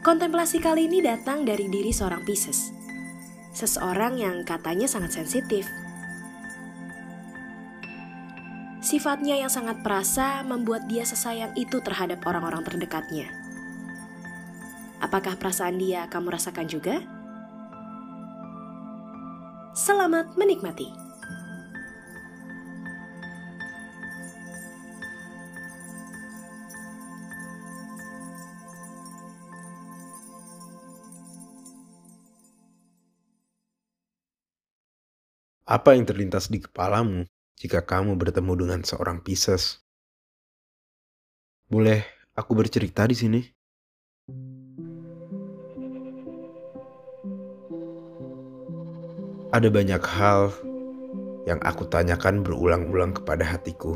Kontemplasi kali ini datang dari diri seorang Pisces. Seseorang yang katanya sangat sensitif. Sifatnya yang sangat perasa membuat dia sesayang itu terhadap orang-orang terdekatnya. Apakah perasaan dia kamu rasakan juga? Selamat menikmati. Apa yang terlintas di kepalamu jika kamu bertemu dengan seorang Pisces? Boleh aku bercerita di sini? Ada banyak hal yang aku tanyakan berulang-ulang kepada hatiku.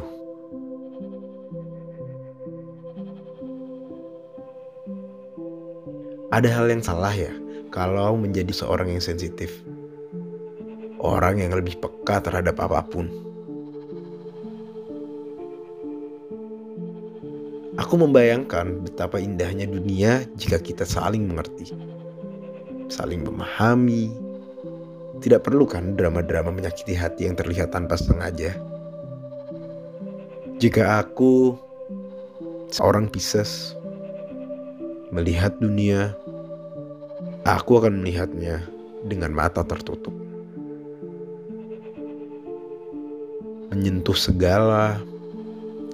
Ada hal yang salah ya kalau menjadi seorang yang sensitif. Orang yang lebih peka terhadap apa pun. Aku membayangkan betapa indahnya dunia jika kita saling mengerti, saling memahami. Tidak perlu kan drama-drama menyakiti hati yang terlihat tanpa sengaja. Jika aku seorang Pisces melihat dunia, aku akan melihatnya dengan mata tertutup. Menyentuh segala,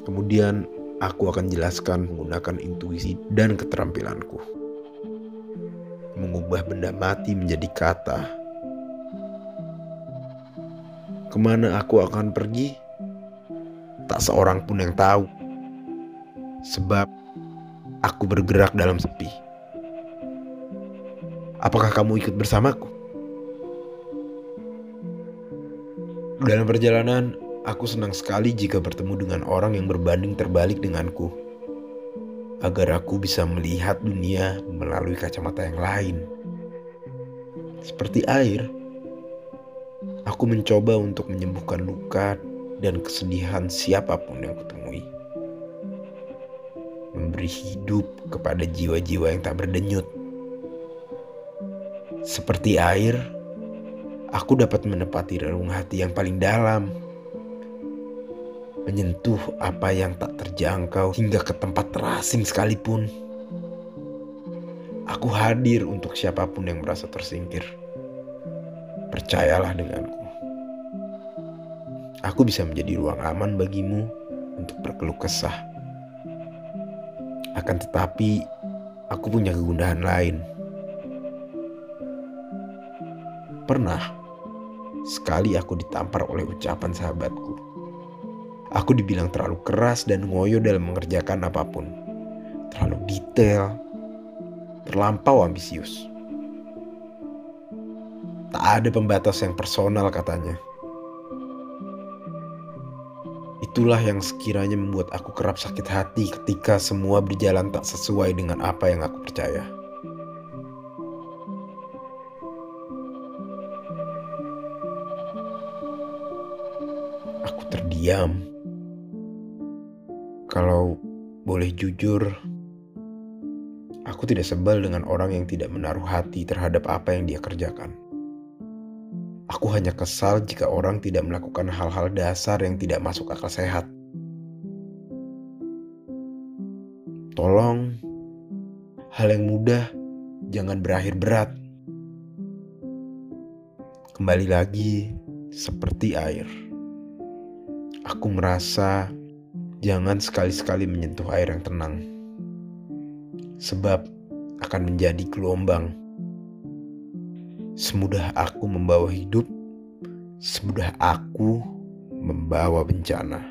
kemudian aku akan jelaskan menggunakan intuisi dan keterampilanku. Mengubah benda mati menjadi kata. Ke mana aku akan pergi? Tak seorang pun yang tahu. Sebab aku bergerak dalam sepi. Apakah kamu ikut bersamaku? Dalam perjalanan, aku senang sekali jika bertemu dengan orang yang berbanding terbalik denganku. Agar aku bisa melihat dunia melalui kacamata yang lain. Seperti air, aku mencoba untuk menyembuhkan luka dan kesedihan siapa pun yang kutemui. Memberi hidup kepada jiwa-jiwa yang tak berdenyut. Seperti air, aku dapat menepati relung hati yang paling dalam. Menyentuh apa yang tak terjangkau hingga ke tempat terasing sekalipun. Aku hadir untuk siapa pun yang merasa tersingkir. Percayalah denganku. Aku bisa menjadi ruang aman bagimu untuk berkeluh kesah. Akan tetapi, aku punya kegundahan lain. Pernah sekali aku ditampar oleh ucapan sahabatku. Aku dibilang terlalu keras dan ngoyo dalam mengerjakan apa pun. Terlalu detail, terlampau ambisius. Tak ada pembatas yang personal katanya. Itulah yang sekiranya membuat aku kerap sakit hati ketika semua berjalan tak sesuai dengan apa yang aku percaya. Aku terdiam. Kalau boleh jujur, aku tidak sebel dengan orang yang tidak menaruh hati terhadap apa yang dia kerjakan. Aku hanya kesal jika orang tidak melakukan hal-hal dasar yang tidak masuk akal sehat. Tolong, hal yang mudah jangan berakhir berat. Kembali lagi, seperti air. Aku merasa jangan sekali-sekali menyentuh air yang tenang, sebab akan menjadi gelombang. Semudah aku membawa hidup, semudah aku membawa bencana.